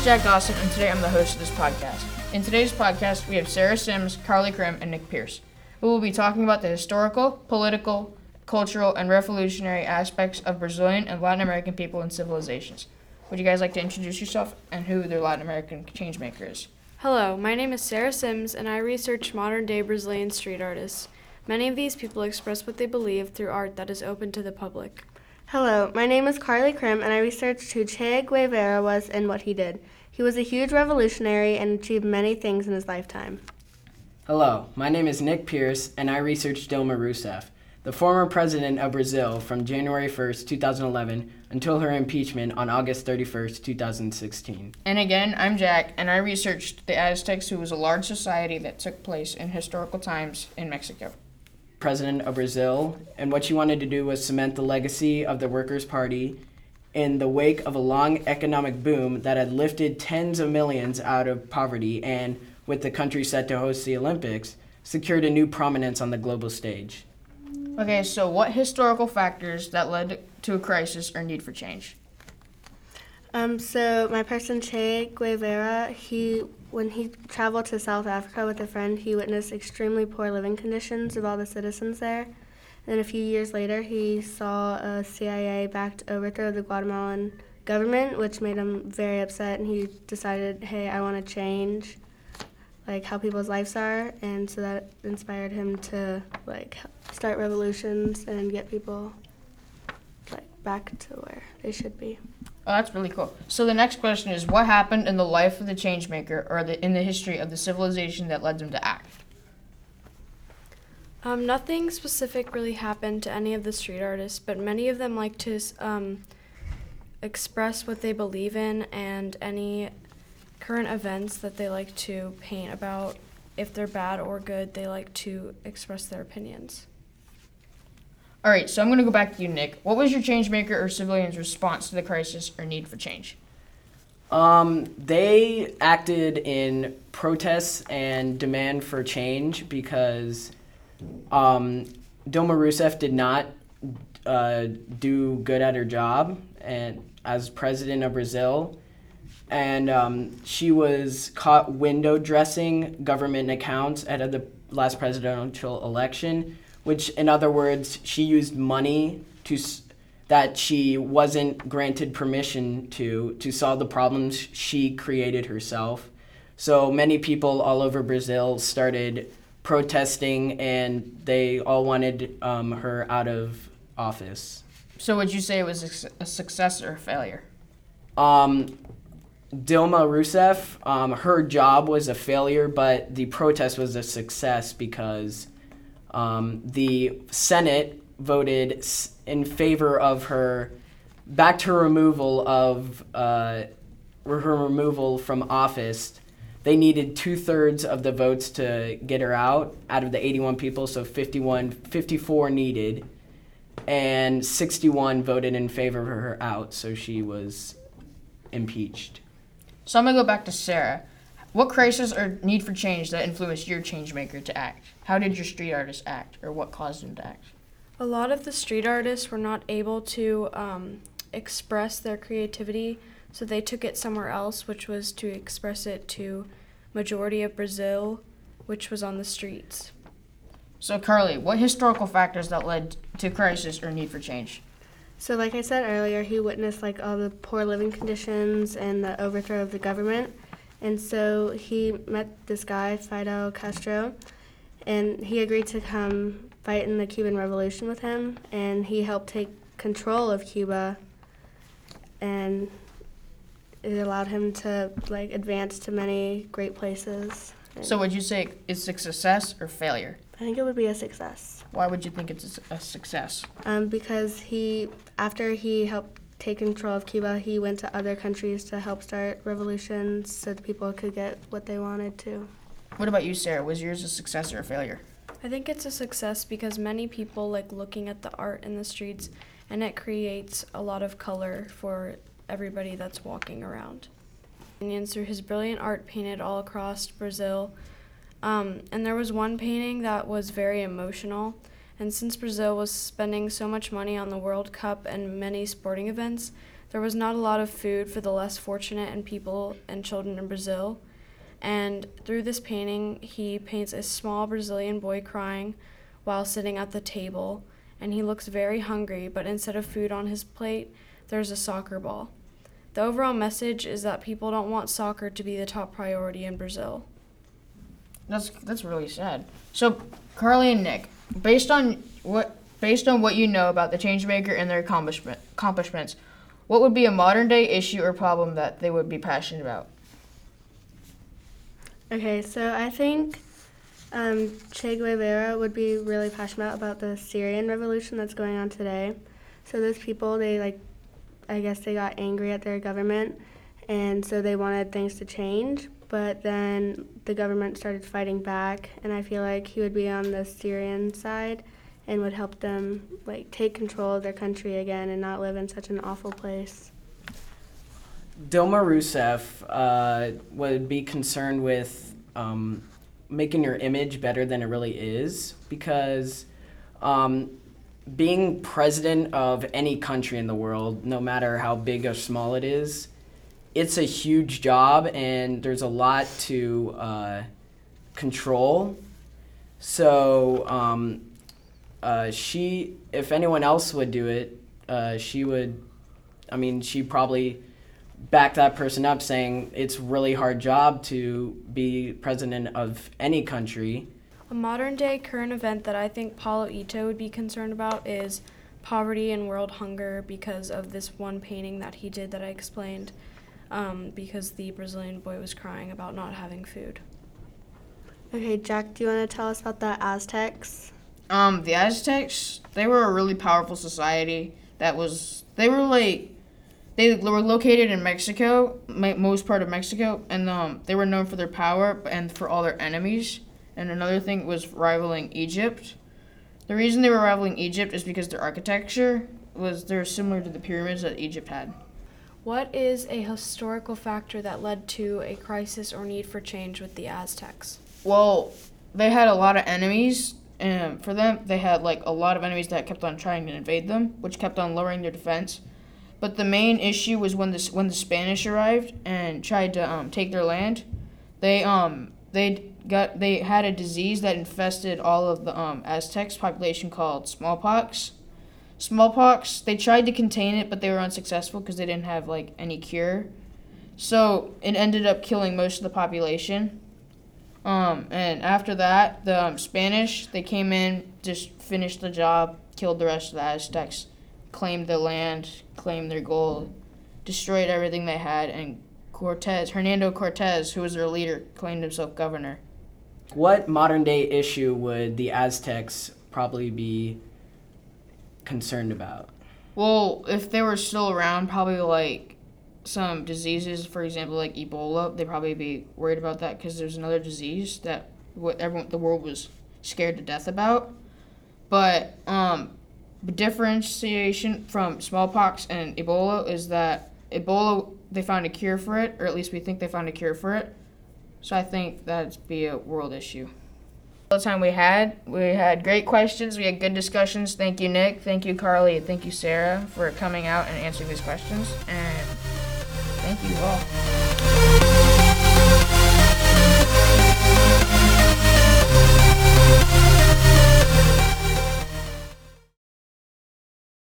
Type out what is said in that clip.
Is Jack Dawson, and today I'm the host of this podcast. In today's podcast, we have Sarah Sims, Carly Krim, and Nick Pierce. We will be talking about the historical, political, cultural, and revolutionary aspects of Brazilian and Latin American people and civilizations. Would you guys like to introduce yourself and who their Latin American changemaker is? Hello, my name is Sarah Sims, and I research modern day Brazilian street artists. Many of these people express what they believe through art that is open to the public. Hello, my name is Carly Krim, and I researched who Che Guevara was and what he did. He was a huge revolutionary and achieved many things in his lifetime. Hello, my name is Nick Pierce, and I researched Dilma Rousseff, the former president of Brazil from January 1st, 2011, until her impeachment on August 31st, 2016. And again, I'm Jack, and I researched the Aztecs, who was a large society that took place in historical times in Mexico. President of Brazil, and what she wanted to do was cement the legacy of the Workers' Party in the wake of a long economic boom that had lifted tens of millions out of poverty and, with the country set to host the Olympics, secured a new prominence on the global stage. Okay, so what historical factors that led to a crisis or need for change? Um, so my person Che Guevara, he when he traveled to South Africa with a friend, he witnessed extremely poor living conditions of all the citizens there. And a few years later, he saw a CIA-backed overthrow of the Guatemalan government, which made him very upset, and he decided, "Hey, I want to change." like how people's lives are and so that inspired him to like start revolutions and get people like back to where they should be Oh, that's really cool. So the next question is, what happened in the life of the changemaker, or the, in the history of the civilization that led them to act? Um, nothing specific really happened to any of the street artists, but many of them like to um, express what they believe in and any current events that they like to paint about. If they're bad or good, they like to express their opinions. All right, so I'm going to go back to you, Nick. What was your changemaker or civilians' response to the crisis or need for change? Um, they acted in protests and demand for change because um, Dilma Rousseff did not uh, do good at her job and as president of Brazil, and um, she was caught window dressing government accounts at the last presidential election, which, in other words, she used money to s- that she wasn't granted permission to to solve the problems she created herself. So many people all over Brazil started protesting, and they all wanted um, her out of office. So would you say it was a success or a failure? Um, Dilma Rousseff, um, her job was a failure, but the protest was a success because um, the Senate voted in favor of her, backed her removal of uh, her removal from office. They needed two thirds of the votes to get her out out of the 81 people, so 51, 54 needed, and 61 voted in favor of her out, so she was impeached. So I'm to go back to Sarah. What crisis or need for change that influenced your changemaker to act? How did your street artists act, or what caused them to act? A lot of the street artists were not able to um, express their creativity, so they took it somewhere else, which was to express it to majority of Brazil, which was on the streets. So Carly, what historical factors that led to crisis or need for change? so like i said earlier he witnessed like all the poor living conditions and the overthrow of the government and so he met this guy fidel castro and he agreed to come fight in the cuban revolution with him and he helped take control of cuba and it allowed him to like advance to many great places So would you say it's a success or failure? i think it would be a success Why would you think it's a a success? um, because he after he helped take control of cuba he went to other countries to help start revolutions so the people could get what they wanted to What about you, Sarah? Was yours a success or a failure? I think it's a success because many people like looking at the art in the streets and it creates a lot of color for everybody that's walking around. Indians through his brilliant art painted all across Brazil. Um, and there was one painting that was very emotional. And since Brazil was spending so much money on the World Cup and many sporting events, there was not a lot of food for the less fortunate and people and children in Brazil. And through this painting, he paints a small Brazilian boy crying while sitting at the table, and he looks very hungry, but instead of food on his plate, there's a soccer ball. The overall message is that people don't want soccer to be the top priority in Brazil. That's that's really sad. So, Carly and Nick, based on what based on what you know about the Changemaker and their accomplishment, accomplishments, what would be a modern day issue or problem that they would be passionate about? Okay, so I think um, Che Guevara would be really passionate about the Syrian revolution that's going on today. So those people, they like, I guess they got angry at their government, and so they wanted things to change. But then the government started fighting back, and I feel like he would be on the Syrian side and would help them like take control of their country again and not live in such an awful place. Dilma Rousseff uh, would be concerned with um, making your image better than it really is because um, being president of any country in the world, no matter how big or small it is, it's a huge job and there's a lot to uh, control. So um, uh, she, if anyone else would do it, uh, she would. I mean, she probably back that person up, saying it's really hard job to be president of any country. A modern day current event that I think Paulo Ito would be concerned about is poverty and world hunger because of this one painting that he did that I explained. Um, because the Brazilian boy was crying about not having food. Okay, Jack, do you want to tell us about the Aztecs? Um, the Aztecs, they were a really powerful society that was, they were like, they were located in Mexico, most part of Mexico, and um, they were known for their power and for all their enemies. And another thing was rivaling Egypt. The reason they were rivaling Egypt is because their architecture was they're similar to the pyramids that Egypt had. What is a historical factor that led to a crisis or need for change with the Aztecs? Well, they had a lot of enemies, and for them, they had like a lot of enemies that kept on trying to invade them, which kept on lowering their defense. But the main issue was when this when the Spanish arrived and tried to um, take their land. They um they got they had a disease that infested all of the um, Aztecs population called smallpox. Smallpox. They tried to contain it, but they were unsuccessful because they didn't have like any cure. So it ended up killing most of the population. Um, and after that, the um, Spanish they came in, just finished the job, killed the rest of the Aztecs, claimed their land, claimed their gold, destroyed everything they had, and Cortez, Hernando Cortez, who was their leader, claimed himself governor. What modern day issue would the Aztecs probably be concerned about? Well, if they were still around, probably like some diseases, for example, like Ebola, they'd probably be worried about that because there's another disease that what everyone the world was scared to death about. But um, differentiation from smallpox and Ebola is that Ebola they found a cure for it, or at least we think they found a cure for it. So I think that'd be a world issue. All the time we had, we had great questions. We had good discussions. Thank you, Nick. Thank you, Carly. Thank you, Sarah, for coming out and answering these questions. And thank you all.